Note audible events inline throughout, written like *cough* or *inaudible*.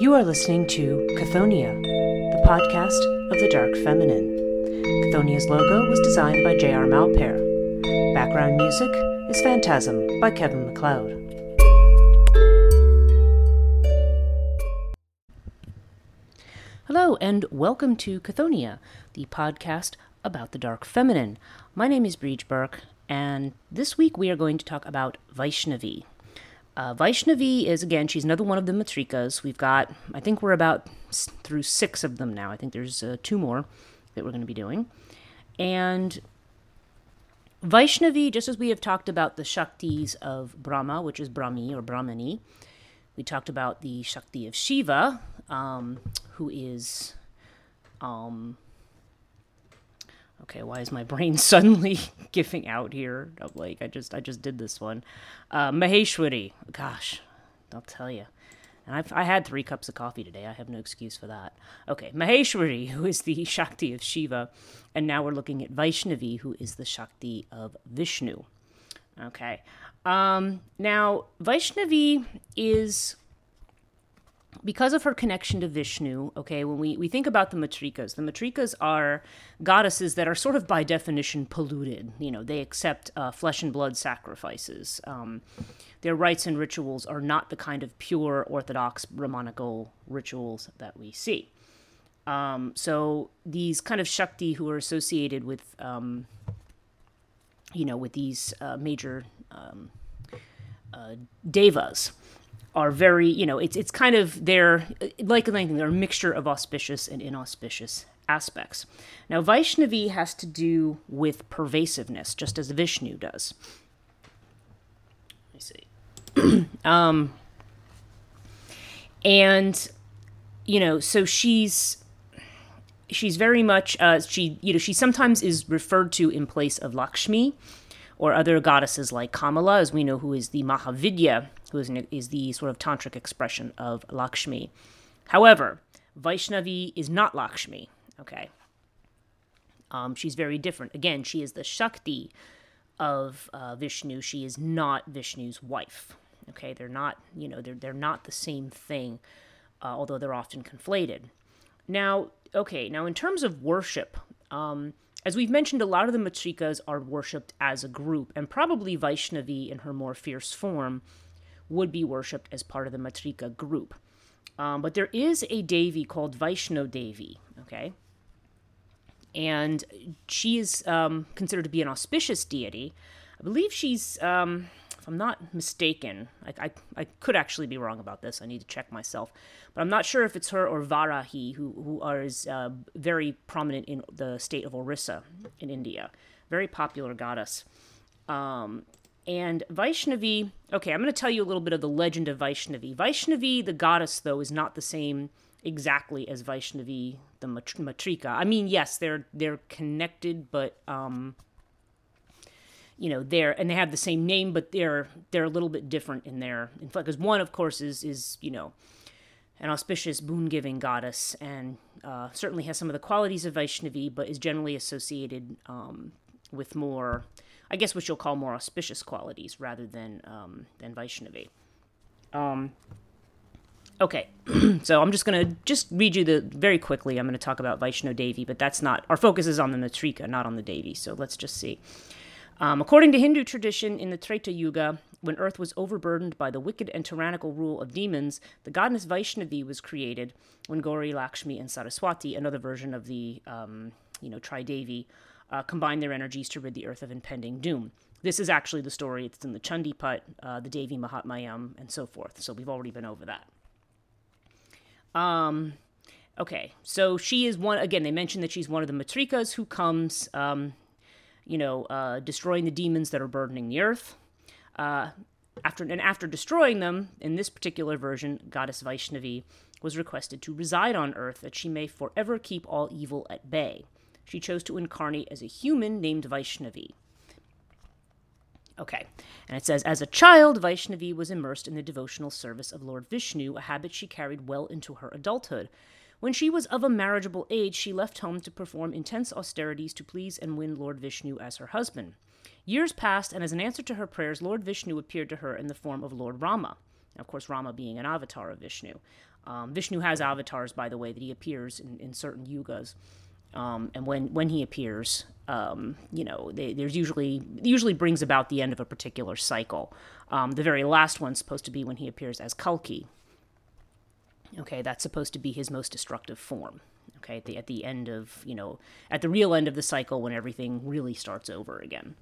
You are listening to Chthoniya, the podcast of the Dark Feminine. Chthoniya's logo was designed by J.R. Malpair. Background music is Phantasm by Kevin MacLeod. Hello, and welcome to Chthoniya, the podcast about the Dark Feminine. My name is Breege Burke, and this week we are going to talk about Vaishnavi. Uh, Vaishnavi is, again, she's another one of the Matrikas. We've got, I think we're about through six of them now. I think there's uh, two more that we're going to be doing. And Vaishnavi, just as we have talked about the Shaktis of Brahma, which is Brahmi or Brahmani, we talked about the Shakti of Shiva, um, who is um, okay why is my brain *laughs* suddenly giving out here? I'm like i just i just did this one. Uh, maheshwari gosh i'll tell you and I've, i had three cups of coffee today. I have no excuse for that. Okay maheshwari *laughs* who is the shakti of shiva and now we're looking at vaishnavi who is the shakti of vishnu. Okay um, now vaishnavi is because of her connection to Vishnu, okay, when we, we think about the Matrikas, the Matrikas are goddesses that are sort of by definition polluted. You know, they accept uh, flesh and blood sacrifices. Um, their rites and rituals are not the kind of pure Orthodox Brahmanical rituals that we see. Um, so these kind of Shakti who are associated with, um, you know, with these uh, major um, uh, devas are very, you know, it's it's kind of they're like anything, they're a mixture of auspicious and inauspicious aspects. Now, Vaishnavi has to do with pervasiveness, just as Vishnu does. Let me see. *clears throat* um, and you know, so she's she's very much uh, she you know she sometimes is referred to in place of Lakshmi or other goddesses like Kamala, as we know, who is the Mahavidya, who is, is the sort of tantric expression of Lakshmi. However, Vaishnavi is not Lakshmi, okay? Um, she's very different. Again, she is the Shakti of uh, Vishnu. She is not Vishnu's wife. Okay, they're not, you know, they're they're not the same thing, uh, although they're often conflated. Now, okay, now in terms of worship, um, as we've mentioned, a lot of the Matrikas are worshipped as a group, and probably Vaishnavi in her more fierce form would be worshipped as part of the Matrika group. Um, but there is a Devi called Vaishno Devi, okay? And she is um, considered to be an auspicious deity. I believe she's, um, if I'm not mistaken, I, I, I, could actually be wrong about this. I need to check myself. But I'm not sure if it's her or Varahi, who, who are, is uh, very prominent in the state of Orissa in India. Very popular goddess. Um, and Vaishnavi, okay, I'm going to tell you a little bit of the legend of Vaishnavi. Vaishnavi, the goddess, though, is not the same exactly as Vaishnavi, the Matrika. I mean, yes, they're they're connected, but um, you know, they're and they have the same name, but they're they're a little bit different in their in fact, because one, of course, is is you know, an auspicious boon-giving goddess, and uh, certainly has some of the qualities of Vaishnavi, but is generally associated um, with more I guess what you'll call more auspicious qualities rather than um, than Vaishnavi. Um, okay, *clears throat* so I'm just gonna just read you the very quickly. I'm gonna talk about Vaishno Devi, but that's not our focus is on the Matrika, not on the Devi. So let's just see. Um, according to Hindu tradition, in the Treta Yuga, when Earth was overburdened by the wicked and tyrannical rule of demons, the goddess Vaishnavi was created when Gauri, Lakshmi, and Saraswati, another version of the um, you know Tridevi, uh, combine their energies to rid the earth of impending doom. This is actually the story. It's in the Chandipat, uh, the Devi Mahatmayam, and so forth. So we've already been over that. Um, okay, so she is one. Again, they mentioned that she's one of the Matrikas who comes, um, you know, uh, destroying the demons that are burdening the earth. Uh, after and after destroying them, in this particular version, goddess Vaishnavi was requested to reside on earth that she may forever keep all evil at bay she chose to incarnate as a human named Vaishnavi. Okay, and it says, as a child, Vaishnavi was immersed in the devotional service of Lord Vishnu, a habit she carried well into her adulthood. When she was of a marriageable age, she left home to perform intense austerities to please and win Lord Vishnu as her husband. Years passed, and as an answer to her prayers, Lord Vishnu appeared to her in the form of Lord Rama. Of course, Rama being an avatar of Vishnu. Um, Vishnu has avatars, by the way, that he appears in, in certain yugas. Um, and when, when he appears, um, you know, they, there's usually usually brings about the end of a particular cycle. Um, the very last one's supposed to be when he appears as Kalki. Okay, that's supposed to be his most destructive form. Okay, at the at the end of you know at the real end of the cycle when everything really starts over again.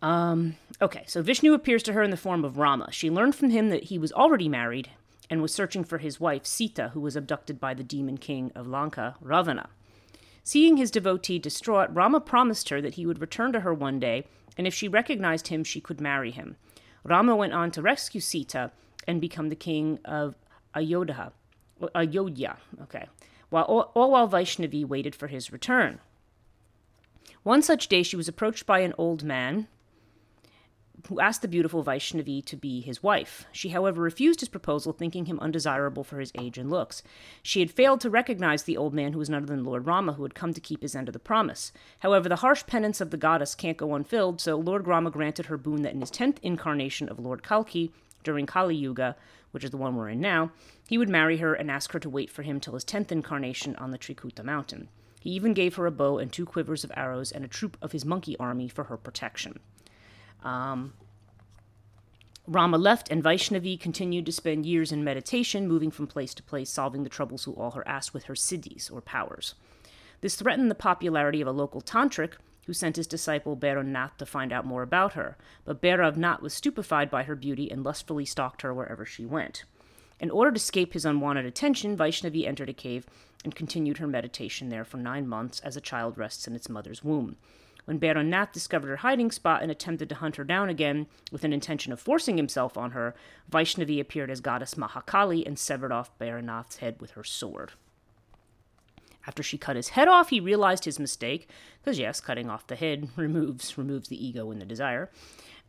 Um, okay, so Vishnu appears to her in the form of Rama. She learned from him that he was already married and was searching for his wife Sita, who was abducted by the demon king of Lanka, Ravana. Seeing his devotee distraught, Rama promised her that he would return to her one day, and if she recognized him, she could marry him. Rama went on to rescue Sita and become the king of Ayodhya. Ayodhya, okay, while all, all while Vaishnavi waited for his return. One such day, she was approached by an old man who asked the beautiful Vaishnavi to be his wife. She, however, refused his proposal, thinking him undesirable for his age and looks. She had failed to recognize the old man who was none other than Lord Rama, who had come to keep his end of the promise. However, the harsh penance of the goddess can't go unfilled, so Lord Rama granted her boon that in his tenth incarnation of Lord Kalki, during Kali Yuga, which is the one we're in now, he would marry her and ask her to wait for him till his tenth incarnation on the Trikuta mountain. He even gave her a bow and two quivers of arrows and a troop of his monkey army for her protection. Um, Rama left, and Vaishnavi continued to spend years in meditation, moving from place to place, solving the troubles who all her asked with her siddhis, or powers. This threatened the popularity of a local tantric who sent his disciple Nath to find out more about her, but Nath was stupefied by her beauty and lustfully stalked her wherever she went. In order to escape his unwanted attention, Vaishnavi entered a cave and continued her meditation there for nine months as a child rests in its mother's womb. When Bhairanath discovered her hiding spot and attempted to hunt her down again with an intention of forcing himself on her, Vaishnavi appeared as goddess Mahakali and severed off Bhairanath's head with her sword. After she cut his head off, he realized his mistake, because yes, cutting off the head *laughs* removes removes the ego and the desire.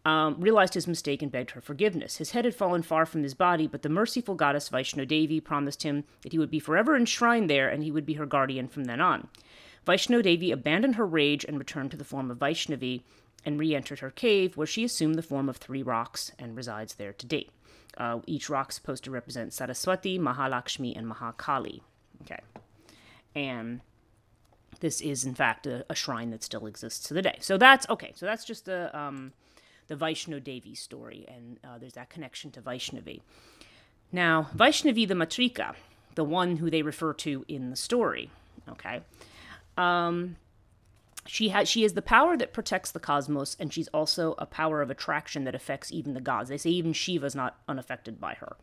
Um, realized his mistake and begged her forgiveness. His head had fallen far from his body, but the merciful goddess Vaishno promised him that he would be forever enshrined there and he would be her guardian from then on. Vaishno Devi abandoned her rage and returned to the form of Vaishnavi and re entered her cave, where she assumed the form of three rocks and resides there to date. Uh, each rock supposed to represent Saraswati, Mahalakshmi, and Mahakali. Okay. And this is, in fact, a, a, shrine that still exists to the day. So that's okay. So that's just the um, the Vaishno Devi story, and uh, there's that connection to Vaishnavi. Now, Vaishnavi the Matrika, the one who they refer to in the story, okay, um, she has she is the power that protects the cosmos, and she's also a power of attraction that affects even the gods. They say even Shiva is not unaffected by her.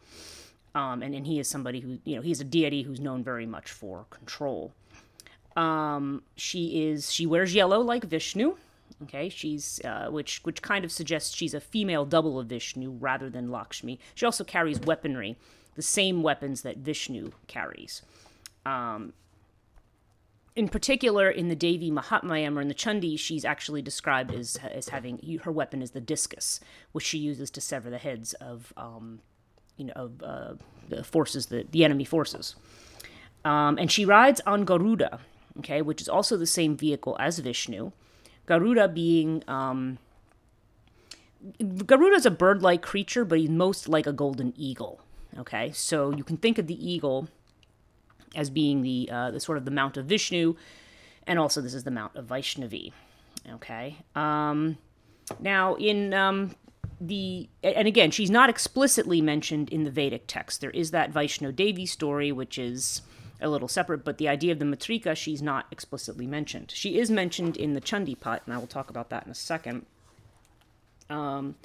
Um, and, and he is somebody who, you know, he's a deity who's known very much for control. Um, she is, she wears yellow like Vishnu. Okay, she's, uh, which, which kind of suggests she's a female double of Vishnu rather than Lakshmi. She also carries weaponry, the same weapons that Vishnu carries. Um, in particular, in the Devi Mahatmyam or in the Chandi, she's actually described as, as having her weapon is the discus, which she uses to sever the heads of, um, you know, of uh, the forces, the, the enemy forces. Um, and she rides on Garuda, okay, which is also the same vehicle as Vishnu. Garuda being um, Garuda is a bird-like creature, but he's most like a golden eagle. Okay, so you can think of the eagle as being the, uh, the sort of the mount of Vishnu, and also this is the mount of Vaishnavi. Okay. Um, now, in um, the and again, she's not explicitly mentioned in the Vedic text. There is that Vaishno Devi story, which is a little separate, but the idea of the Matrika, she's not explicitly mentioned. She is mentioned in the Chandipat, and I will talk about that in a second. Um,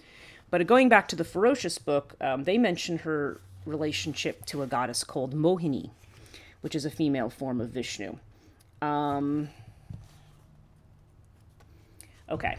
but going back to the Ferocious book, um, they mention her relationship to a goddess called Mohini, which is a female form of Vishnu. Um, okay.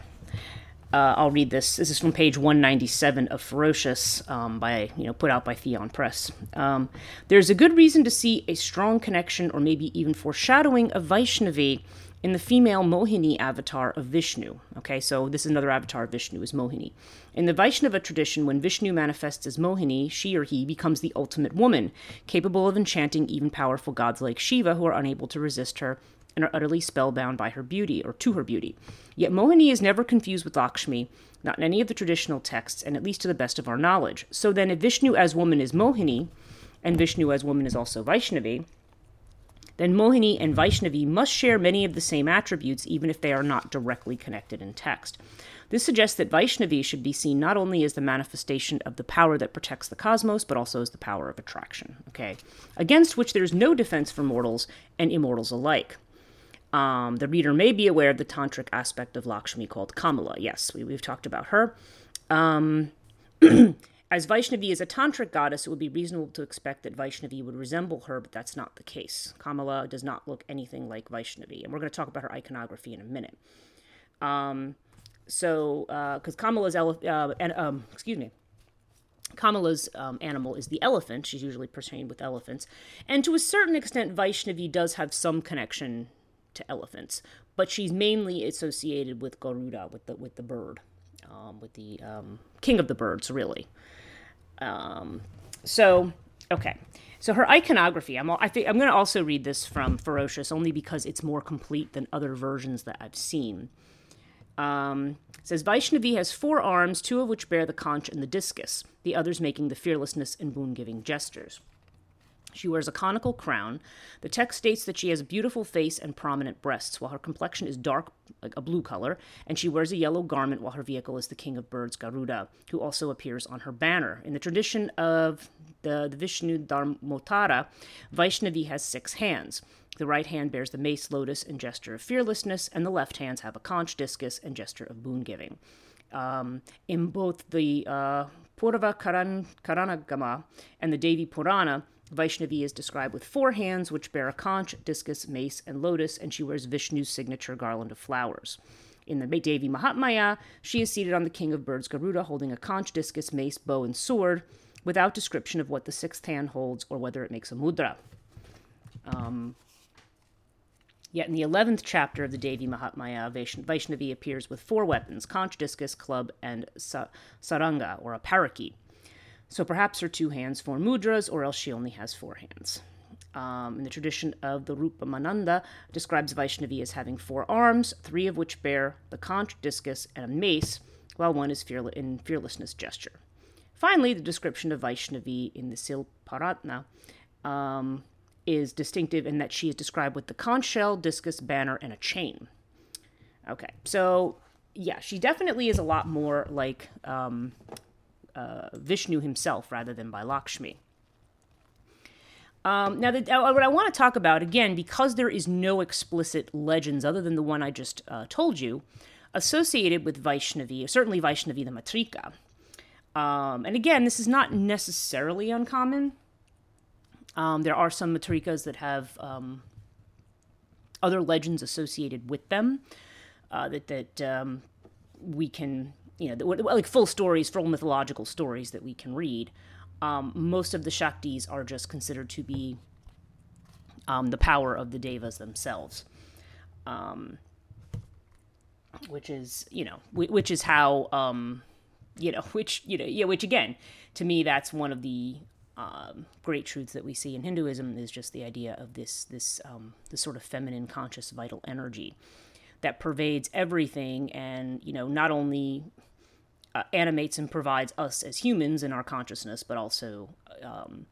Uh, I'll read this. This is from page 197 of Ferocious, um, by you know, put out by Theon Press. Um, There's a good reason to see a strong connection, or maybe even foreshadowing, of Vaishnavi in the female Mohini avatar of Vishnu. Okay, so this is another avatar of Vishnu, is Mohini. In the Vaishnava tradition, when Vishnu manifests as Mohini, she or he becomes the ultimate woman, capable of enchanting even powerful gods like Shiva who are unable to resist her and are utterly spellbound by her beauty or to her beauty. Yet Mohini is never confused with Lakshmi, not in any of the traditional texts, and at least to the best of our knowledge. So then, if Vishnu as woman is Mohini, and Vishnu as woman is also Vaishnavi, then Mohini and Vaishnavi must share many of the same attributes, even if they are not directly connected in text. This suggests that Vaishnavi should be seen not only as the manifestation of the power that protects the cosmos, but also as the power of attraction, okay, against which there is no defense for mortals and immortals alike. Um, the reader may be aware of the tantric aspect of Lakshmi called Kamala. Yes, we, have talked about her. Um, *clears throat* as Vaishnavi is a tantric goddess, it would be reasonable to expect that Vaishnavi would resemble her, but that's not the case. Kamala does not look anything like Vaishnavi, and we're going to talk about her iconography in a minute. Um, so, because uh, Kamala's ele- uh, and, um, excuse me, Kamala's um, animal is the elephant. She's usually portrayed with elephants, and to a certain extent, Vaishnavi does have some connection to elephants, but she's mainly associated with Garuda, with the with the bird, um, with the um, king of the birds, really. Um, so, okay. So her iconography, I'm, I think I'm going to also read this from Ferocious only because it's more complete than other versions that I've seen. Um, says Vaishnavi has four arms, two of which bear the conch and the discus, the others making the fearlessness and boon giving gestures. She wears a conical crown. The text states that she has a beautiful face and prominent breasts, while her complexion is dark, like a blue color, and she wears a yellow garment while her vehicle is the king of birds, Garuda, who also appears on her banner. In the tradition of the, the Vishnu Dharmotara, Vaishnavi has six hands. The right hand bears the mace, lotus, and gesture of fearlessness, and the left hands have a conch, discus, and gesture of boon giving. Um, in both the uh, Purva Karan, Karanagama and the Devi Purana, Vaishnavi is described with four hands, which bear a conch, discus, mace, and lotus, and she wears Vishnu's signature garland of flowers. In the Devi Mahatmya, she is seated on the king of birds Garuda, holding a conch, discus, mace, bow, and sword, without description of what the sixth hand holds or whether it makes a mudra. Um, Yet in the 11th chapter of the Devi Mahatmya, Vaishnavi appears with four weapons conch, discus, club, and saranga, or a parakeet. So perhaps her two hands form mudras, or else she only has four hands. Um, in the tradition of the Rupa Mananda, describes Vaishnavi as having four arms, three of which bear the conch, discus, and a mace, while one is fearle- in fearlessness gesture. Finally, the description of Vaishnavi in the Silparatna um, is distinctive in that she is described with the conch shell, discus, banner, and a chain. Okay, so yeah, she definitely is a lot more like um, uh, Vishnu himself rather than by Lakshmi. Um, now, the, uh, what I want to talk about, again, because there is no explicit legends other than the one I just uh, told you, associated with Vaishnavi, certainly Vaishnavi the Matrika. Um, and again, this is not necessarily uncommon. Um, there are some Matrikas that have um, other legends associated with them uh, that, that um, we can you know, like full stories, full mythological stories that we can read. Um, most of the Shaktis are just considered to be um, the power of the Devas themselves, um, which is you know, which is how um, you know, *laughs* which you know, yeah, which again, to me, that's one of the um, great truths that we see in Hinduism is just the idea of this this um, this sort of feminine conscious vital energy that pervades everything and you know not only uh, animates and provides us as humans in our consciousness, but also um,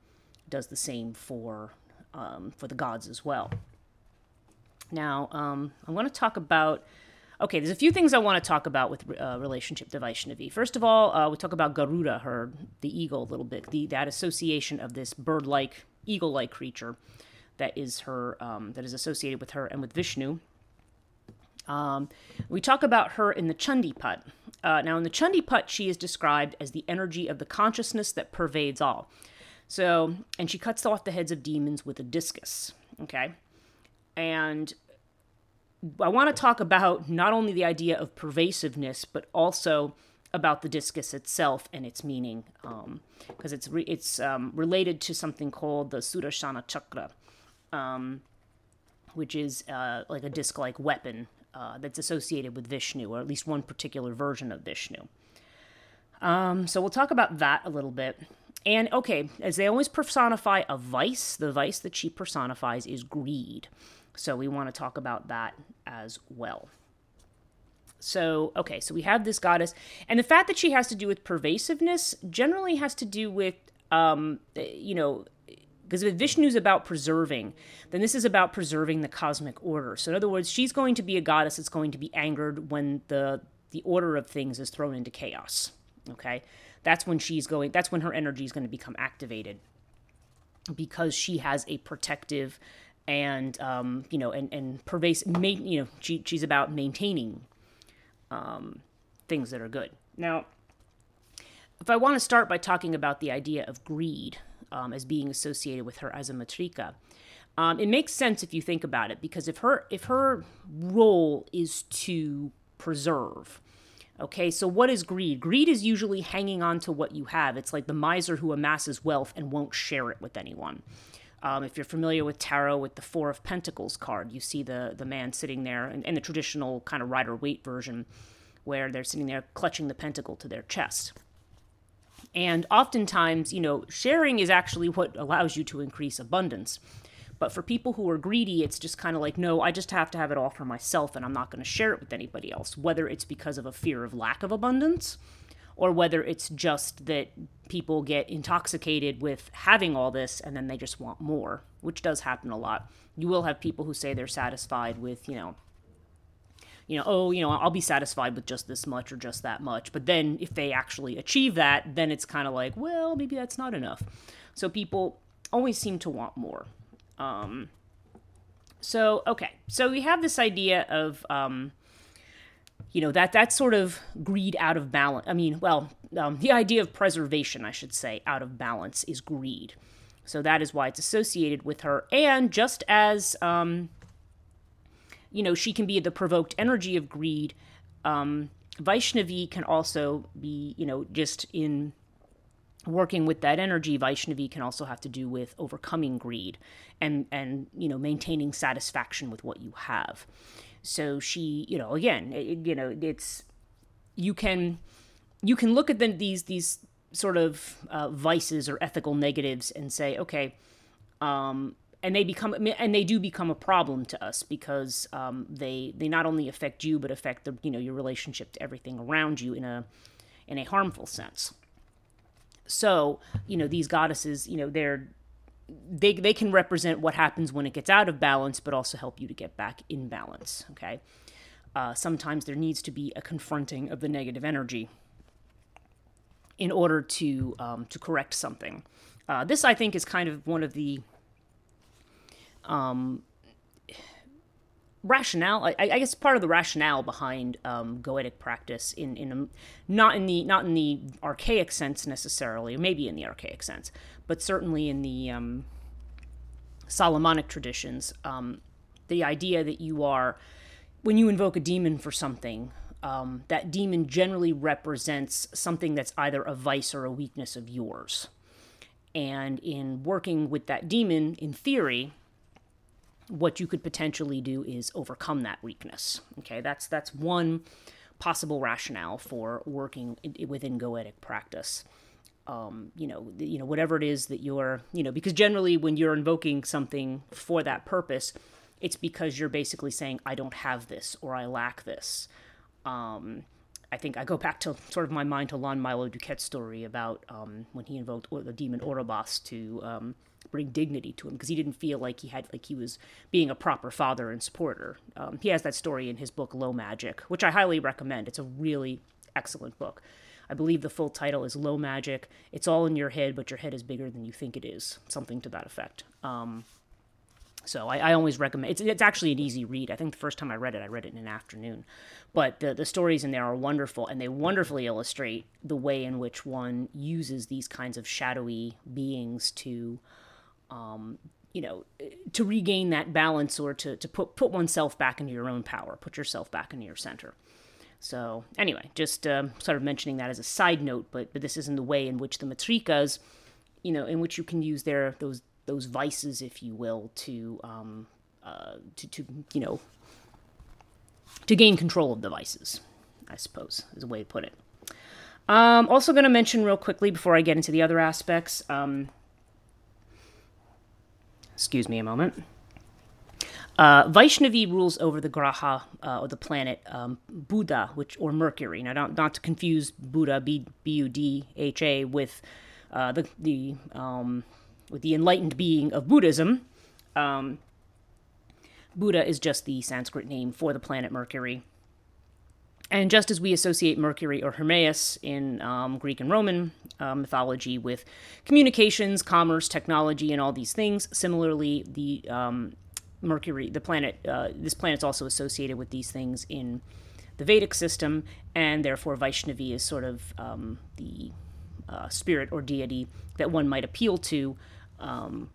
does the same for um, for the gods as well. Now, um, I want to talk about. Okay, there's a few things I want to talk about with uh, relationship to Vaishnavi. First of all, uh, we talk about Garuda, her the eagle, a little bit. The that association of this bird-like, eagle-like creature that is her um, that is associated with her and with Vishnu. Um, we talk about her in the Chandipat. Uh, now, in the Chandipat, she is described as the energy of the consciousness that pervades all. So, and she cuts off the heads of demons with a discus. Okay. And I want to talk about not only the idea of pervasiveness, but also about the discus itself and its meaning, because um, it's re- it's um, related to something called the Sudarshana Chakra, um, which is uh, like a disc-like weapon uh, that's associated with Vishnu, or at least one particular version of Vishnu. Um, so we'll talk about that a little bit. And okay, as they always personify a vice, the vice that she personifies is greed. So we want to talk about that as well. So, okay, so we have this goddess, and the fact that she has to do with pervasiveness generally has to do with, um, you know, Because if Vishnu is about preserving, then this is about preserving the cosmic order. So in other words, she's going to be a goddess that's going to be angered when the the order of things is thrown into chaos. Okay? That's when she's going that's when her energy is going to become activated. Because she has a protective and um, you know and and pervasive you know she, she's about maintaining um, things that are good now if i want to start by talking about the idea of greed um, as being associated with her as a matrika. Um, it makes sense if you think about it because if her if her role is to preserve okay so what is greed? Greed is usually hanging on to what you have. It's like the miser who amasses wealth and won't share it with anyone. Um, if you're familiar with tarot, with the Four of Pentacles card, you see the the man sitting there, and, the traditional kind of rider waite version, where they're sitting there clutching the pentacle to their chest. And oftentimes, you know, sharing is actually what allows you to increase abundance. But for people who are greedy, it's just kind of like, no, I just have to have it all for myself and I'm not going to share it with anybody else, whether it's because of a fear of lack of abundance or whether it's just that people get intoxicated with having all this and then they just want more, which does happen a lot. You will have people who say they're satisfied with, you know, you know, oh, you know, I'll be satisfied with just this much or just that much. But then if they actually achieve that, then it's kind of like, well, maybe that's not enough. So people always seem to want more. Um, so, okay. So we have this idea of, um, you know that that sort of greed out of balance i mean well um, the idea of preservation i should say out of balance is greed so that is why it's associated with her and just as um, you know she can be the provoked energy of greed. Um, vaishnavi can also be you know just in working with that energy vaishnavi can also have to do with overcoming greed and and you know maintaining satisfaction with what you have. So she, you know, again, it, you know, it's you can you can look at them these these sort of uh, vices or ethical negatives and say, okay, um, and they become and they do become a problem to us because um, they they not only affect you but affect the you know your relationship to everything around you in a in a harmful sense. So you know these goddesses, you know they're they they can represent what happens when it gets out of balance, but also help you to get back in balance. Okay. Uh, sometimes there needs to be a confronting of the negative energy in order to um, to correct something. Uh, this, I think, is kind of one of the um, rationale. I, I, guess part of the rationale behind um, goetic practice in in a, not in the not in the archaic sense necessarily, maybe in the archaic sense, but certainly in the um, Solomonic traditions, um, the idea that you are, when you invoke a demon for something, um, that demon generally represents something that's either a vice or a weakness of yours. And in working with that demon, in theory, what you could potentially do is overcome that weakness. Okay, that's that's one possible rationale for working within goetic practice um, you know, you know, whatever it is that you're, you know, because generally when you're invoking something for that purpose, it's because you're basically saying, I don't have this or I lack this. Um, I think I go back to sort of my mind to Lon Milo DuQuette's story about um, when he invoked the demon Orobas to um, bring dignity to him because he didn't feel like he had like he was being a proper father and supporter. Um, he has that story in his book Low Magic, which I highly recommend. It's a really excellent book. I believe the full title is Low Magic. It's all in your head, but your head is bigger than you think it is. Something to that effect. Um, so I, I, always recommend. It's, it's actually an easy read. I think the first time I read it, I read it in an afternoon. But the the stories in there are wonderful, and they wonderfully illustrate the way in which one uses these kinds of shadowy beings to, um, you know, to regain that balance or to to put put oneself back into your own power, put yourself back into your center. So anyway, just um, sort of mentioning that as a side note, but but this isn't the way in which the matrikas, you know, in which you can use their those those vices, if you will, to um, uh, to to you know to gain control of the vices. I suppose is a way to put it. Um, also, going to mention real quickly before I get into the other aspects. Um, excuse me a moment. Uh, Vaishnavi rules over the graha uh, or the planet um, Buddha, which or Mercury. Now, not, not to confuse Buddha B U D H A with uh, the the um, with the enlightened being of Buddhism. Um, Buddha is just the Sanskrit name for the planet Mercury. And just as we associate Mercury or Hermes in um, Greek and Roman uh, mythology with communications, commerce, technology, and all these things, similarly, the um, Mercury, the planet, uh, this planet's also associated with these things in the Vedic system, and therefore Vaishnavi is sort of um, the uh, spirit or deity that one might appeal to um,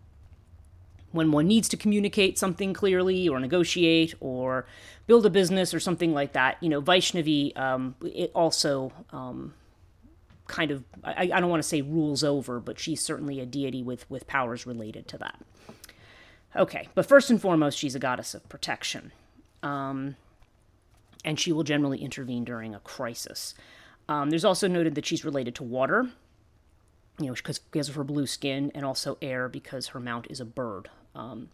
when one needs to communicate something clearly or negotiate or build a business or something like that. You know, Vaishnavi um, it also um, kind of I, I don't want to say rules over, but she's certainly a deity with with powers related to that. Okay, but first and foremost, she's a goddess of protection. Um, and she will generally intervene during a crisis. Um, there's also noted that she's related to water, you know, because, because of her blue skin, and also air because her mount is a bird. Um,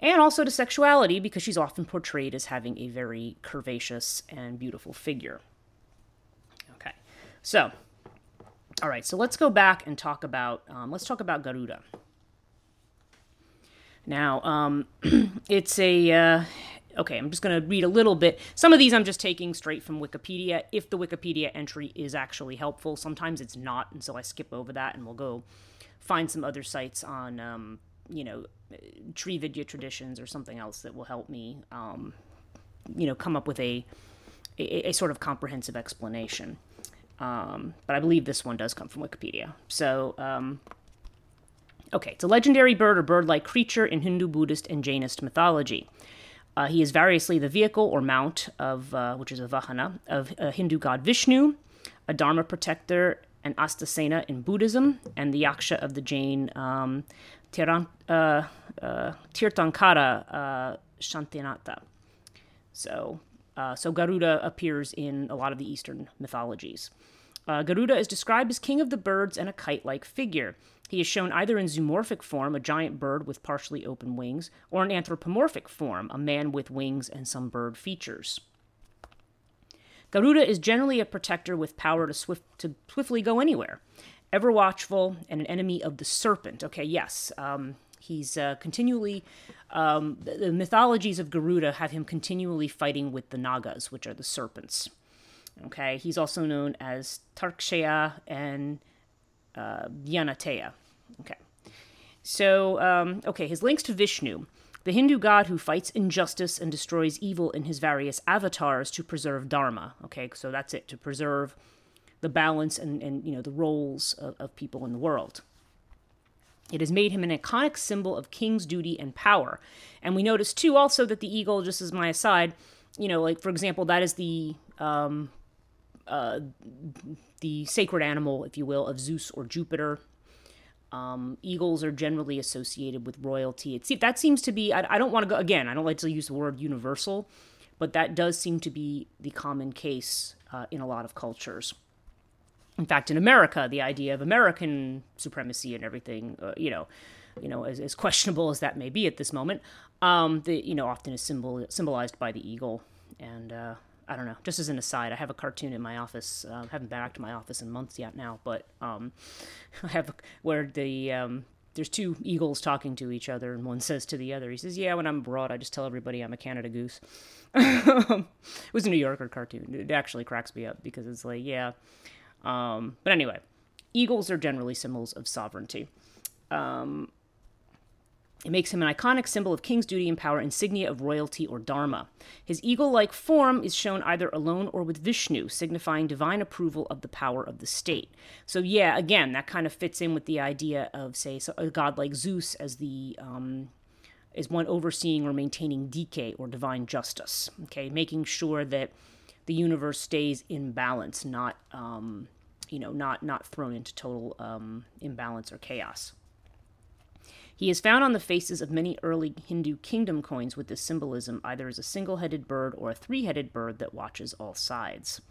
and also to sexuality because she's often portrayed as having a very curvaceous and beautiful figure. Okay, so, all right, so let's go back and talk about, um, let's talk about Garuda. Now, um, *clears throat* it's a, uh, okay, I'm just going to read a little bit. Some of these I'm just taking straight from Wikipedia, if the Wikipedia entry is actually helpful. Sometimes it's not, and so I skip over that and we'll go find some other sites on, um, you know, Srividya traditions or something else that will help me, um, you know, come up with a, a, a sort of comprehensive explanation. Um, but I believe this one does come from Wikipedia. So, um, Okay, it's a legendary bird or bird like creature in Hindu, Buddhist, and Jainist mythology. Uh, he is variously the vehicle or mount of, uh, which is a vahana, of a Hindu god Vishnu, a Dharma protector, and Astasena in Buddhism, and the Yaksha of the Jain um, Tiran, uh, uh uh, Shantinatha. So, uh, so Garuda appears in a lot of the Eastern mythologies. Garuda is described as king of the birds and a kite like figure. He is shown either in zoomorphic form, a giant bird with partially open wings, or in anthropomorphic form, a man with wings and some bird features. Garuda is generally a protector with power to, swift, to swiftly go anywhere, ever watchful, and an enemy of the serpent. Okay, yes, um, he's uh, continually. Um, the, mythologies of Garuda have him continually fighting with the Nagas, which are the serpents. Okay, he's also known as Tarksheya and uh, Vainateya. Okay. So, um, okay, his links to Vishnu, the Hindu god who fights injustice and destroys evil in his various avatars to preserve dharma. Okay, so that's it, to preserve the balance and, and you know, the roles of, of people in the world. It has made him an iconic symbol of king's duty and power. And we notice, too, also that the eagle, just as my aside, you know, like, for example, that is the um, uh, the sacred animal, if you will, of Zeus or Jupiter. Um, eagles are generally associated with royalty. It that seems to be. I, I don't want to go again. I don't like to use the word universal, but that does seem to be the common case uh, in a lot of cultures. In fact, in America, the idea of American supremacy and everything, uh, you know, you know, as, as, questionable as that may be at this moment, um, the you know often is symbol symbolized by the eagle, and uh, I don't know. Just as an aside, I have a cartoon in my office. Uh, I haven't been back to my office in months yet now, but um, *laughs* I have where the um, there's two eagles talking to each other, and one says to the other, he says, "Yeah, when I'm abroad, I just tell everybody I'm a Canada goose." *laughs* it was a New Yorker cartoon. It actually cracks me up because it's like, yeah. Um, but anyway, eagles are generally symbols of sovereignty. Um, it makes him an iconic symbol of king's duty and power, insignia of royalty or dharma. His eagle like form is shown either alone or with Vishnu, signifying divine approval of the power of the state. So, yeah, again, that kind of fits in with the idea of, say, a god like Zeus as the. Um, is one overseeing or maintaining dike or divine justice, okay, making sure that the universe stays in balance, not, um, you know, not not thrown into total um, imbalance or chaos. He is found on the faces of many early Hindu kingdom coins with this symbolism, either as a single headed bird or a three headed bird that watches all sides.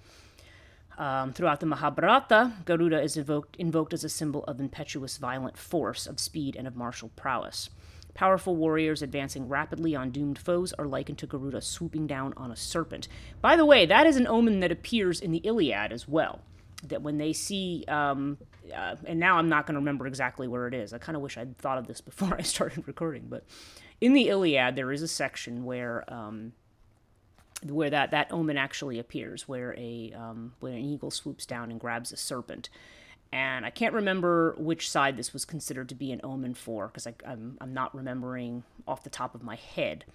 Um, throughout the Mahabharata, Garuda is invoked, invoked as a symbol of impetuous, violent force, of speed, and of martial prowess. Powerful warriors advancing rapidly on doomed foes are likened to Garuda swooping down on a serpent. By the way, that is an omen that appears in the Iliad as well. That when they see um, uh, and now I'm not going to remember exactly where it is. I kind of wish I'd thought of this *laughs* before I started recording, but in the Iliad there is a section where um, where that that omen actually appears, where a um, an eagle swoops down and grabs a serpent. And I can't remember which side this was considered to be an omen for, because I'm I'm not remembering off the top of my head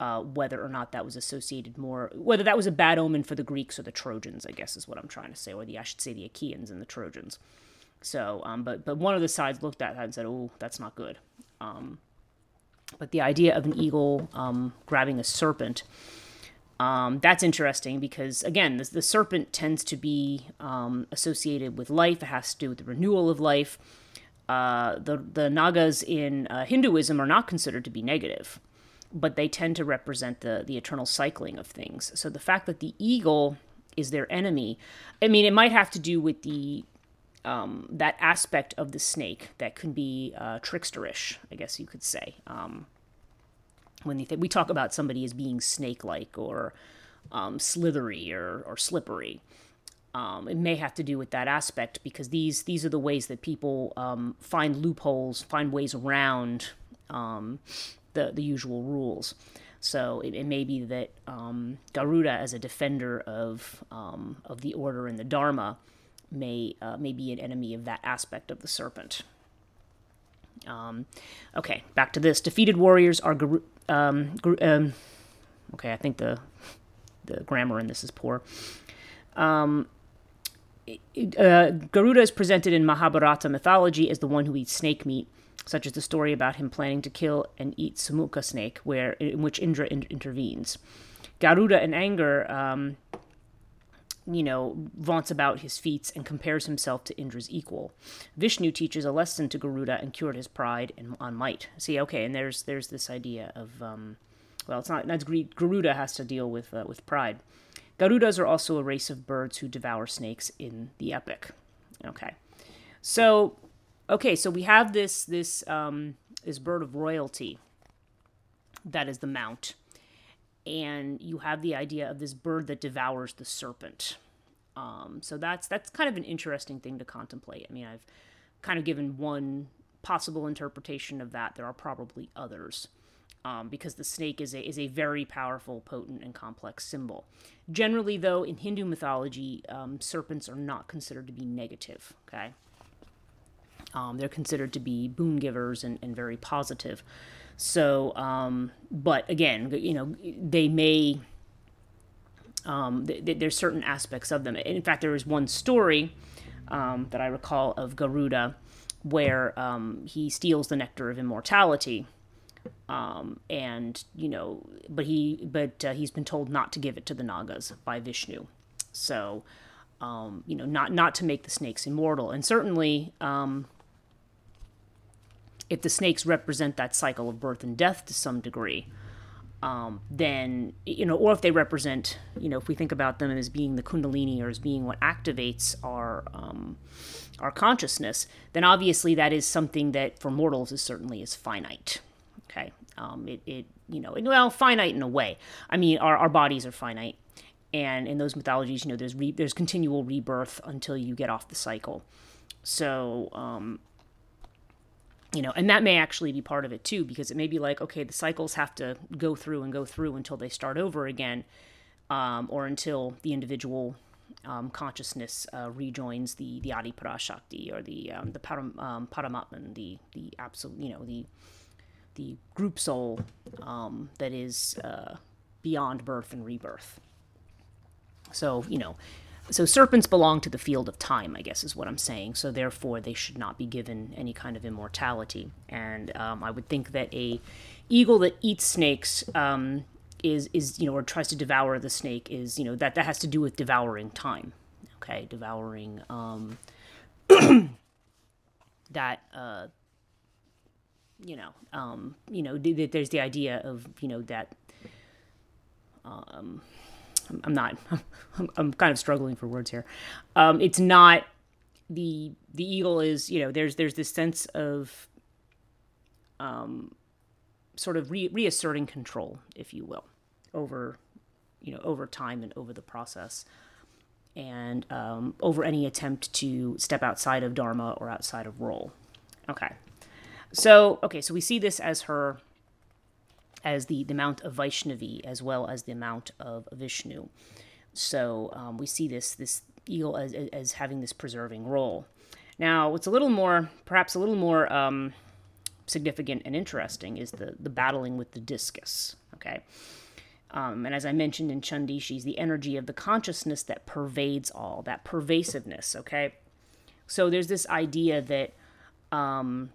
uh, whether or not that was associated more, whether that was a bad omen for the Greeks or the Trojans, I guess is what I'm trying to say, or the I should say the Achaeans and the Trojans. So, um, but but one of the sides looked at that and said, "Oh, that's not good." Um, but the idea of an eagle um, grabbing a serpent, um, that's interesting because again, the, the serpent tends to be um, associated with life. It has to do with the renewal of life. Uh, the the Nagas in uh, Hinduism are not considered to be negative but they tend to represent the the eternal cycling of things. So the fact that the eagle is their enemy, I mean, it might have to do with the um, that aspect of the snake that can be uh, tricksterish, I guess you could say. Um, when th- we talk about somebody as being snake-like or um, slithery or, or slippery, um, it may have to do with that aspect because these these are the ways that people um, find loopholes, find ways around um, the, the usual rules. So it, it may be that um, Garuda, as a defender of um, of the order and the Dharma, may uh, may be an enemy of that aspect of the serpent. Um, okay, back to this. Defeated warriors are Garu- um, um, okay. I think the the grammar in this is poor. Um, uh, Garuda is presented in Mahabharata mythology as the one who eats snake meat such as the story about him planning to kill and eat Sumukha snake, where in which Indra in- intervenes. Garuda, in anger, um, you know, vaunts about his feats and compares himself to Indra's equal. Vishnu teaches a lesson to Garuda and cured his pride and on might. See, okay, and there's there's this idea of, um, well, it's not that's Garuda has to deal with uh, with pride. Garudas are also a race of birds who devour snakes in the epic. Okay, so okay, so we have this this um, this bird of royalty. That is the mount, and you have the idea of this bird that devours the serpent. Um, so that's that's kind of an interesting thing to contemplate. I mean, I've kind of given one possible interpretation of that. There are probably others. Um, because the snake is a, is a very powerful, potent, and complex symbol. Generally, though, in Hindu mythology, um, serpents are not considered to be negative. Okay, um, they're considered to be boon givers and, and very positive. So, um, but again, you know, they may, um, th- th- there's certain aspects of them. In fact, there is one story um, that I recall of Garuda where um, he steals the nectar of immortality. Um, and you know, but he, but uh, he's been told not to give it to the Nagas by Vishnu. So, you know, not not to make the snakes immortal, and certainly um, if the snakes represent that cycle of birth and death to some degree, um, then you know, or if they represent, you know, if we think about them as being the kundalini or as being what activates our um, our consciousness, then obviously that is something that for mortals is certainly is finite. Okay, um, it, it you know, well, finite in a way. I mean, our our bodies are finite, and in those mythologies, you know, there's re- there's continual rebirth until you get off the cycle. So, um, you know, and that may actually be part of it too, because it may be like, okay, the cycles have to go through and go through until they start over again, um, or until the individual um, consciousness uh, rejoins the the Adi Parashakti or the um, the Param, um, Paramatman, the the absolute, you know, the the group soul um, that is uh, beyond birth and rebirth. So you know, so serpents belong to the field of time, I guess is what I'm saying. So therefore, they should not be given any kind of immortality. And um, I would think that a eagle that eats snakes um, is is you know or tries to devour the snake is you know that that has to do with devouring time. Okay, devouring um, *clears throat* that. Uh, you know, um, you know, th- th- there's the idea of you know that um, I'm not. *laughs* I'm, kind of struggling for words here. Um, it's not the the eagle is you know there's there's this sense of um, sort of re- reasserting control, if you will, over you know over time and over the process. and um, over any attempt to step outside of Dharma or outside of role. Okay. So, okay, so we see this as her, as the, the amount of Vaishnavi as well as the amount of Vishnu. So um, we see this, this eagle as, as having this preserving role. Now, what's a little more, perhaps a little more um, significant and interesting is the, the battling with the discus. Okay. Um, and as I mentioned in Chandi, she's the energy of the consciousness that pervades all, that pervasiveness, okay? So there's this idea that, um,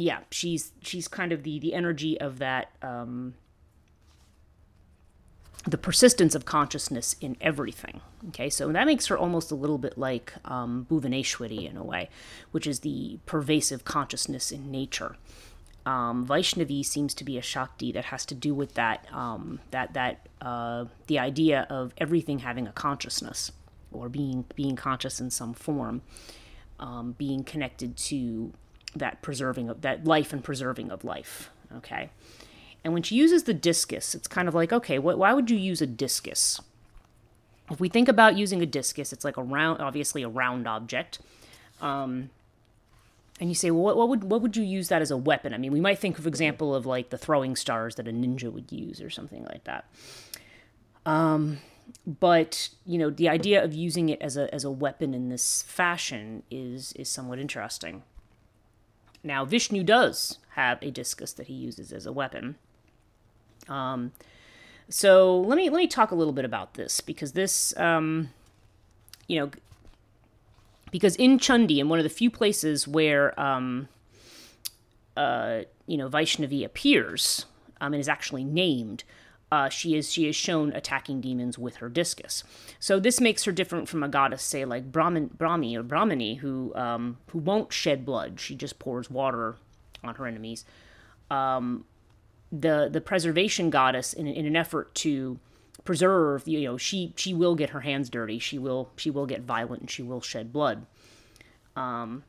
yeah, she's she's kind of the the energy of that, um, the persistence of consciousness in everything. Okay, so that makes her almost a little bit like um, Bhuvaneshwari in a way, which is the pervasive consciousness in nature um, Vaishnavi seems to be a Shakti that has to do with that um, that that uh, the idea of everything having a consciousness or being being conscious in some form, um, being connected to that preserving of that life and preserving of life. Okay, and when she uses the discus, it's kind of like okay, what, why would you use a discus? If we think about using a discus, it's like a round, obviously a round object. Um, and you say, well, what, what, would what would you use that as a weapon? I mean, we might think, for example, of like the throwing stars that a ninja would use or something like that. Um, but you know, the idea of using it as a as a weapon in this fashion is is somewhat interesting. Now, Vishnu does have a discus that he uses as a weapon. Um, so let me let me talk a little bit about this because this, um, you know, because in Chandi, in one of the few places where um, uh, you know Vaishnavi appears um, and is actually named, uh, she is she is shown attacking demons with her discus. So this makes her different from a goddess, say like Brahmin, Brahmi or Brahmini, who um, who won't shed blood. She just pours water on her enemies. Um, the the preservation goddess, in, in an effort to preserve you know she she will get her hands dirty she will she will get violent and she will shed blood um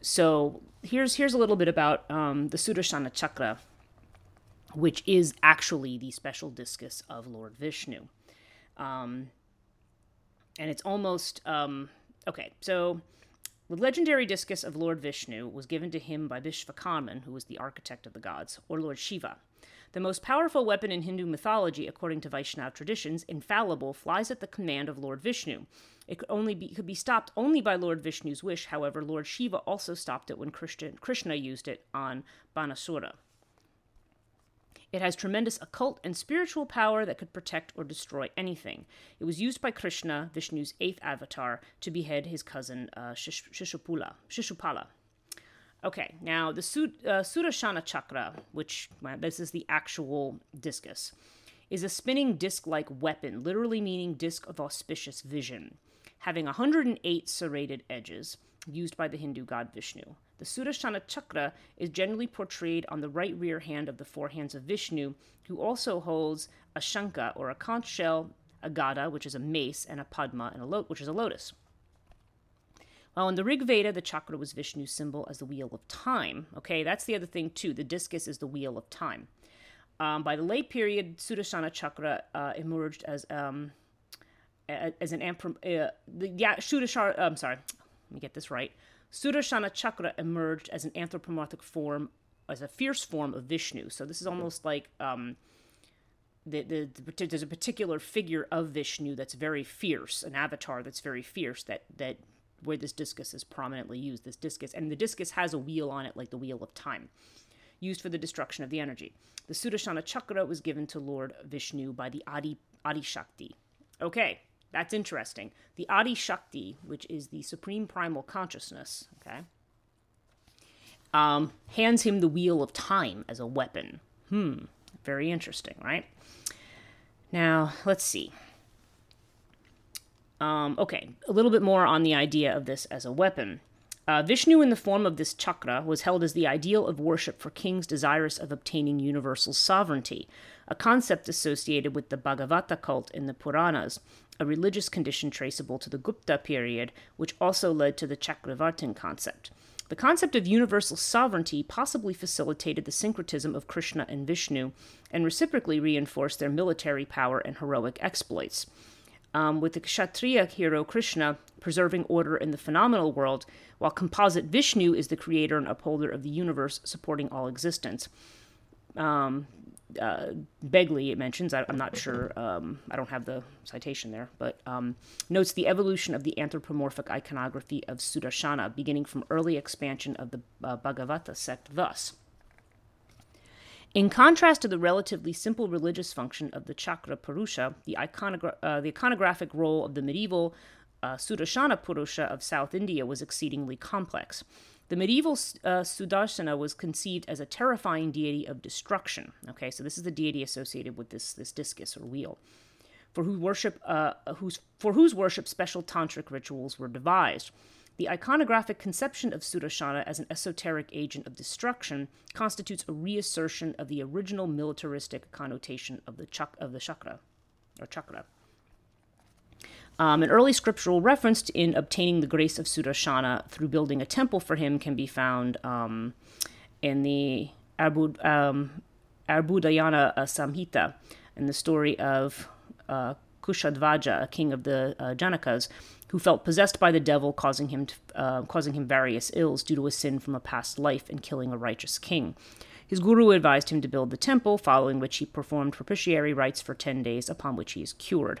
so here's here's a little bit about um, the sudarshana chakra which is actually the special discus of lord vishnu um and it's almost um okay so the legendary discus of Lord Vishnu was given to him by Vishvakarman, who was the architect of the gods, or Lord Shiva. The most powerful weapon in Hindu mythology, according to Vaishnava traditions, infallible, flies at the command of Lord Vishnu. It could only be could be stopped only by Lord Vishnu's wish. However, Lord Shiva also stopped it when Krishna, Krishna used it on Banasura. It has tremendous occult and spiritual power that could protect or destroy anything. It was used by Krishna, Vishnu's eighth avatar, to behead his cousin uh, Shishupala. Shishupala. Okay, now the Sud- uh, Sudarshana chakra, which well, this is the actual discus, is a spinning disc like weapon, literally meaning disc of auspicious vision, having 108 serrated edges, used by the Hindu god Vishnu. The Sudarshana chakra is generally portrayed on the right rear hand of the four hands of Vishnu, who also holds a shanka or a conch shell, a gada, which is a mace, and a padma, and a lot, which is a lotus. Well, in the Rig Veda, the chakra was Vishnu's symbol as the wheel of time. Okay, that's the other thing too. The discus is the wheel of time. Um, by the late period, Sudarshana chakra uh, emerged as um, as an uh, the, yeah Sudarshana. I'm sorry, let me get this right. Sudarshana chakra emerged as an anthropomorphic form, as a fierce form of Vishnu. So this is almost like um, the, the, the, there's a particular figure of Vishnu that's very fierce, an avatar that's very fierce that that where this discus is prominently used. This discus, and the discus has a wheel on it, like the wheel of time, used for the destruction of the energy. The Sudarshana chakra was given to Lord Vishnu by the Adi, Adi Shakti. Okay, that's interesting. The Adi Shakti, which is the supreme primal consciousness, okay, um, hands him the wheel of time as a weapon. Hmm, very interesting, right? Now, let's see. Um, okay, a little bit more on the idea of this as a weapon. Uh, Vishnu, in the form of this chakra, was held as the ideal of worship for kings desirous of obtaining universal sovereignty, a concept associated with the Bhagavata cult in the Puranas, a religious condition traceable to the Gupta period, which also led to the Chakravartin concept. The concept of universal sovereignty possibly facilitated the syncretism of Krishna and Vishnu and reciprocally reinforced their military power and heroic exploits. Um, with the Kshatriya hero Krishna preserving order in the phenomenal world, while composite Vishnu is the creator and upholder of the universe, supporting all existence. Um, uh, Begley, it mentions, I, am not sure, um, I don't have the citation there, but um, notes the evolution of the anthropomorphic iconography of Sudarshana, beginning from early expansion of the uh, Bhagavata sect thus. In contrast to the relatively simple religious function of the Chakra Purusha, the, iconogra- uh, the iconographic role of the medieval uh, Sudarshana Purusha of South India was exceedingly complex. The medieval uh, Sudarshana was conceived as a terrifying deity of destruction. Okay, so this is the deity associated with this, this discus or wheel, for whose worship, uh, whose, for whose worship special tantric rituals were devised. The iconographic conception of Sudarshana as an esoteric agent of destruction constitutes a reassertion of the original militaristic connotation of the, chak- of the chakra, or chakra. Um, an early scriptural reference in obtaining the grace of Sudarshana through building a temple for him can be found um, in the Arbud, um, Arbudayana uh, Samhita, in the story of uh, Kushadvaja, a king of the uh, Janakas, who felt possessed by the devil, causing him, to, uh, causing him various ills due to a sin from a past life and killing a righteous king. His guru advised him to build the temple, following which he performed propitiatory rites for 10 days, upon which he is cured.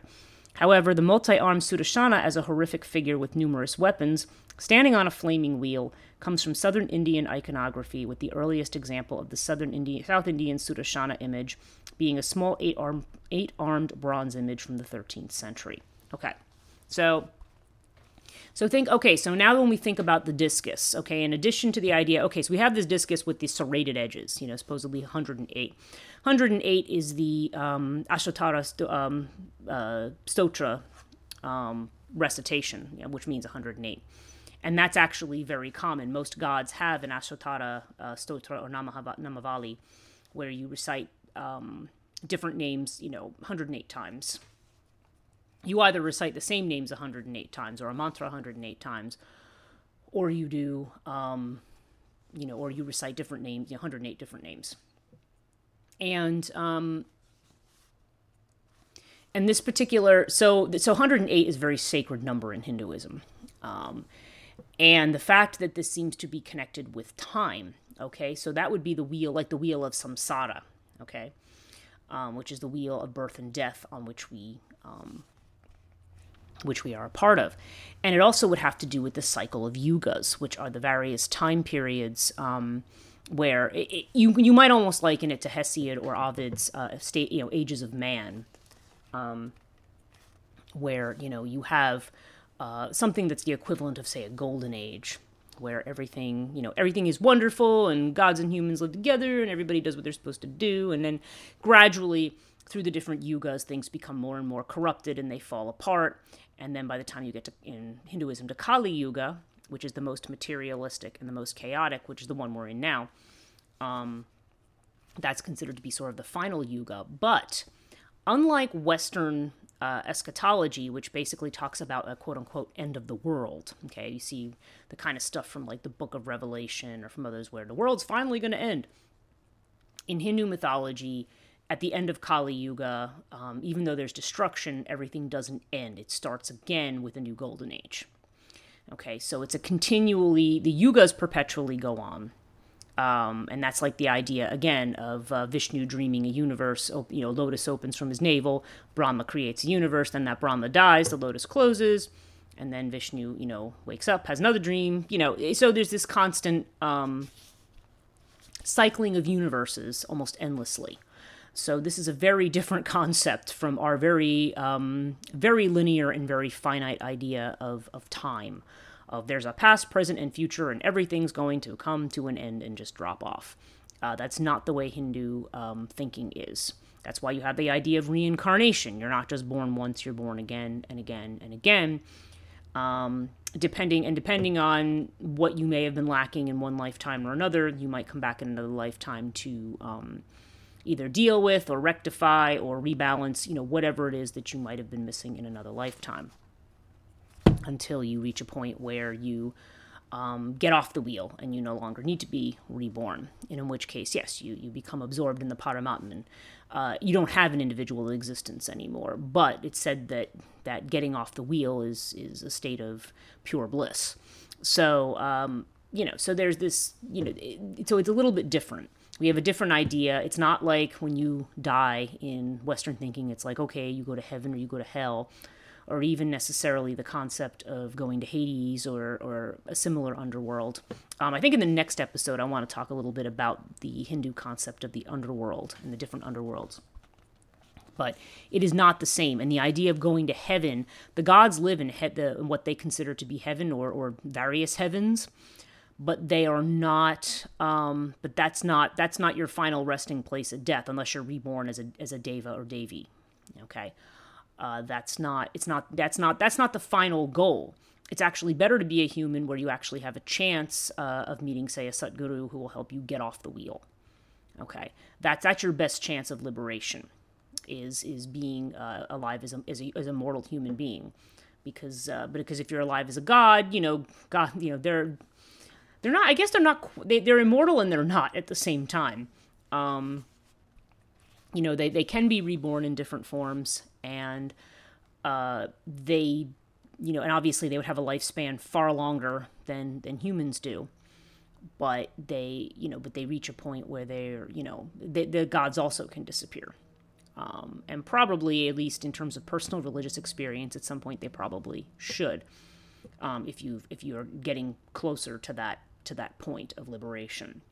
However, the multi armed Sudarshana, as a horrific figure with numerous weapons, standing on a flaming wheel, comes from southern Indian iconography, with the earliest example of the southern South Indian Sudarshana image being a small eight armed bronze image from the 13th century. Okay, so so think, okay, so now when we think about the discus, okay, in addition to the idea, okay, so we have this discus with these serrated edges, you know, supposedly 108. 108 is the um, Ashtottara st- um, uh, Stotra um, recitation, you know, which means 108. And that's actually very common. Most gods have an Ashtottara uh, Stotra or Namavali, where you recite um, different names, you know, 108 times you either recite the same names 108 times or a mantra 108 times, or you do, um, you know, or you recite different names, you know, 108 different names. And um, and this particular so so 108 is a very sacred number in Hinduism, um, and the fact that this seems to be connected with time. Okay, so that would be the wheel, like the wheel of samsara. Okay, um, which is the wheel of birth and death on which we um, which we are a part of. And it also would have to do with the cycle of yugas, which are the various time periods um, where it, it, you you might almost liken it to Hesiod or Ovid's uh, state, you know, Ages of Man, um, where you know you have uh, something that's the equivalent of say a golden age, where everything you know everything is wonderful and gods and humans live together and everybody does what they're supposed to do, and then gradually through the different yugas, things become more and more corrupted and they fall apart. And then by the time you get to in Hinduism to Kali Yuga, which is the most materialistic and the most chaotic, which is the one we're in now, um, that's considered to be sort of the final yuga. But unlike Western uh, eschatology, which basically talks about a quote unquote end of the world, okay, you see the kind of stuff from like the Book of Revelation or from others where the world's finally going to end. In Hindu mythology, at the end of Kali Yuga, um, even though there's destruction, everything doesn't end. It starts again with a new golden age. Okay, so it's a continually, the yugas perpetually go on. Um, and that's like the idea, again, of uh, Vishnu dreaming a universe. You know, Lotus opens from his navel, Brahma creates a universe, then that Brahma dies, the Lotus closes, and then Vishnu, you know, wakes up, has another dream. You know, so there's this constant um, cycling of universes almost endlessly. So this is a very different *laughs* concept from our very, um, very linear and very finite idea of, of time. Of there's a past, present, and future, and everything's going to come to an end and just drop off. Uh, that's not the way Hindu um, thinking is. That's why you have the idea of reincarnation. You're not just born once; you're born again and again and again. Um, depending and depending on what you may have been lacking in one lifetime or another, you might come back in another lifetime to um, either deal with or rectify or rebalance, you know, whatever it is that you might have been missing in another lifetime until you reach a point where you um, get off the wheel and you no longer need to be reborn. And in which case, yes, you, you become absorbed in the Paramatman. Uh, you don't have an individual existence anymore. But it's said that that getting off the wheel is is a state of pure bliss. So um, you know, so there's this, you know, it, so it's a little bit different. We have a different idea. It's not like when you die in Western thinking, it's like, okay, you go to heaven or you go to hell or even necessarily the concept of going to Hades or, or a similar underworld. Um, I think in the next episode, I want to talk a little bit about the Hindu concept of the underworld and the different underworlds. But it is not the same. And the idea of going to heaven, the gods live in, he- the, what they consider to be heaven or, or various heavens but they are not um, but that's not that's not your final resting place at death unless you're reborn as a as a deva or devi okay? Uh, that's not it's not that's not that's not the final goal. It's actually better to be a human where you actually have a chance uh, of meeting say a satguru who will help you get off the wheel okay? That's that's your best chance of liberation is is being uh, alive as a, as a as a mortal human being because uh, because if you're alive as a god you know god you know they're they're not i guess they're not they, they're immortal and they're not at the same time. Um, you know they, they can be reborn in different forms and uh, they you know and obviously they would have a lifespan far longer than than humans do. But they you know but they reach a point where they're you know they, the gods also can disappear. Um, and probably at least in terms of personal religious experience at some point they probably should. Um, if you if you are getting closer to that to that point of liberation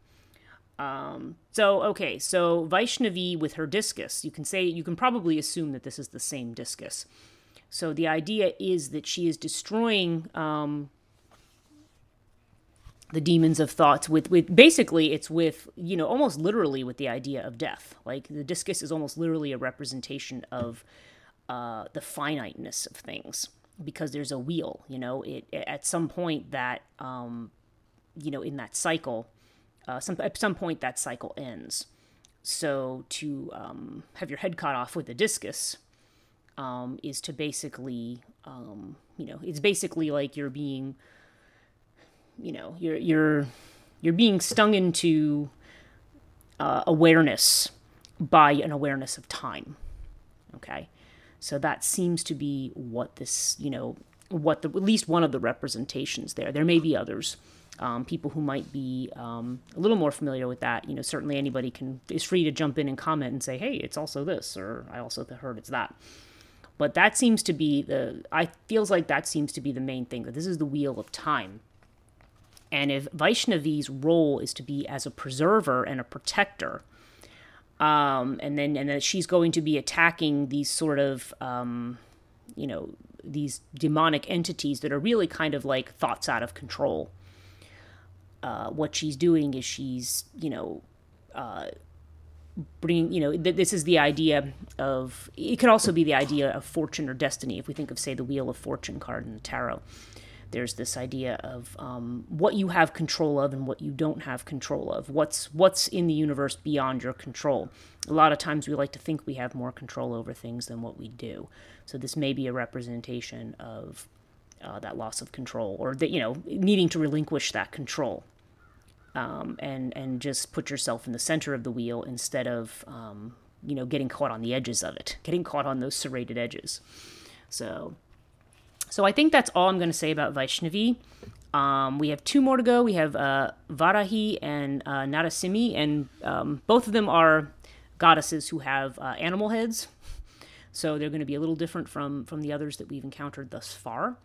um, so okay, so Vaishnavi with her discus, you can say you can probably assume that this is the same discus. So the idea is that she is destroying um, the demons of thoughts with with basically it's with you know almost literally with the idea of death. Like the discus is almost literally a representation of uh, the finiteness of things because there's a wheel. You know, it at some point that um, you know in that cycle uh, some, at some point that cycle ends. So to um, have your head cut off with a discus um, is to basically, um, you know, it's basically like you're being, you know, you're you're you're being stung into uh, awareness by an awareness of time. Okay, so that seems to be what this, you know, what the at least one of the representations there. There may be others um, people who might be um, a little more familiar with that, you know, certainly anybody can is free to jump in and comment and say, "Hey, it's also this," or "I also heard it's that." But that seems to be the. I feels like that seems to be the main thing that this is the wheel of time. And if Vaishnavi's role is to be as a preserver and a protector, um, and then and then she's going to be attacking these sort of, um, you know, these demonic entities that are really kind of like thoughts out of control uh, what she's doing is she's, you know, uh, bringing, you know, th- this is the idea of, it could also be the idea of fortune or destiny. If we think of, say, the Wheel of Fortune card in the tarot, there's this idea of um, what you have control of and what you don't have control of. What's what's in the universe beyond your control. A lot of times we like to think we have more control over things than what we do. So this may be a representation of uh, that loss of control or that you know needing to relinquish that control um, and and just put yourself in the center of the wheel instead of um, you know getting caught on the edges of it, getting caught on those serrated edges. So, so I think that's all I'm going to say about Vaishnavi. Um, we have two more to go. We have uh, Varahi and uh, Narasimhi, and um, both of them are goddesses who have uh, animal heads. So they're going to be a little different from from the others that we've encountered thus far.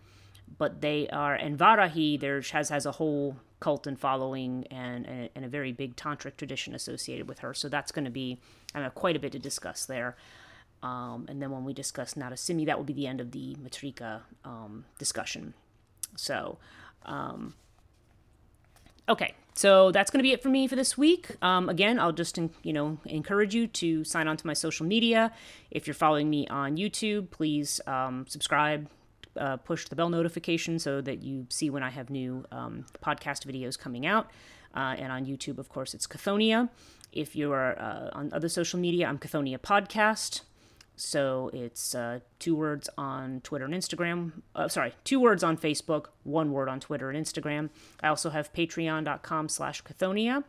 But they are, and Varahi there has has a whole cult and following and, and, a very big tantric tradition associated with her. So that's going to be I have quite a bit to discuss there. Um, and then when we discuss Narasimhi, that will be the end of the Matrika um, discussion. So, um, okay, so that's going to be it for me for this week. Um, again, I'll just you know encourage you to sign on to my social media. If you're following me on YouTube, please um, subscribe, uh, push the bell notification so that you see when I have new um, podcast videos coming out. Uh, and on YouTube, of course, it's Chthonia. If you're uh, on other social media, I'm Chthonia Podcast. So it's uh, two words on Twitter and Instagram. Uh, sorry, two words on Facebook, one word on Twitter and Instagram. I also have patreon.com slash Chthonia.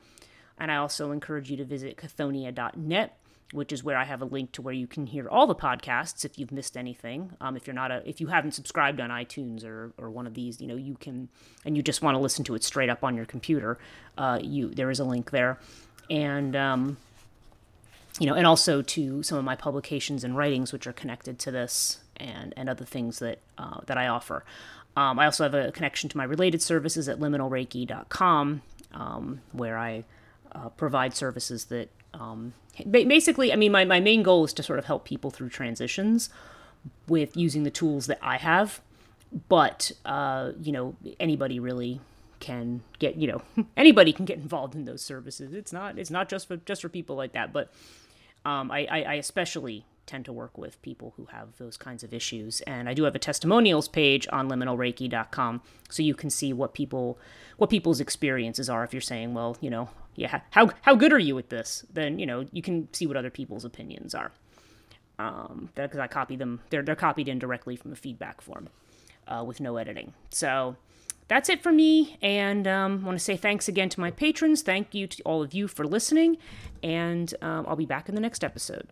And I also encourage you to visit chthonia.net, which is where I have a link to where you can hear all the podcasts if you've missed anything. Um, if you're not a, if you haven't subscribed on iTunes or, or one of these, you know, you can, and you just want to listen to it straight up on your computer, uh, you there is a link there. And, um, you know, and also to some of my publications and writings, which are connected to this and, and other things that, uh, that I offer. Um, I also have a connection to my related services at liminalreiki.com, um, where I uh, provide services that um, basically, I mean, my, my main goal is to sort of help people through transitions with using the tools that I have. But, uh, you know, anybody really can get, you know, *laughs* anybody can get involved in those services. It's not, it's not just for, just for people like that. But um, I, I, I especially tend to work with people who have those kinds of issues. And I do have a testimonials page on liminalreiki.com so you can see what people what people's experiences are if you're saying, well, you know, yeah, how how good are you at this? Then, you know, you can see what other people's opinions are. Um, because I copy them, they're they're copied in directly from a feedback form, uh, with no editing. So that's it for me. And um, want to say thanks again to my patrons. Thank you to all of you for listening. And um, I'll be back in the next episode.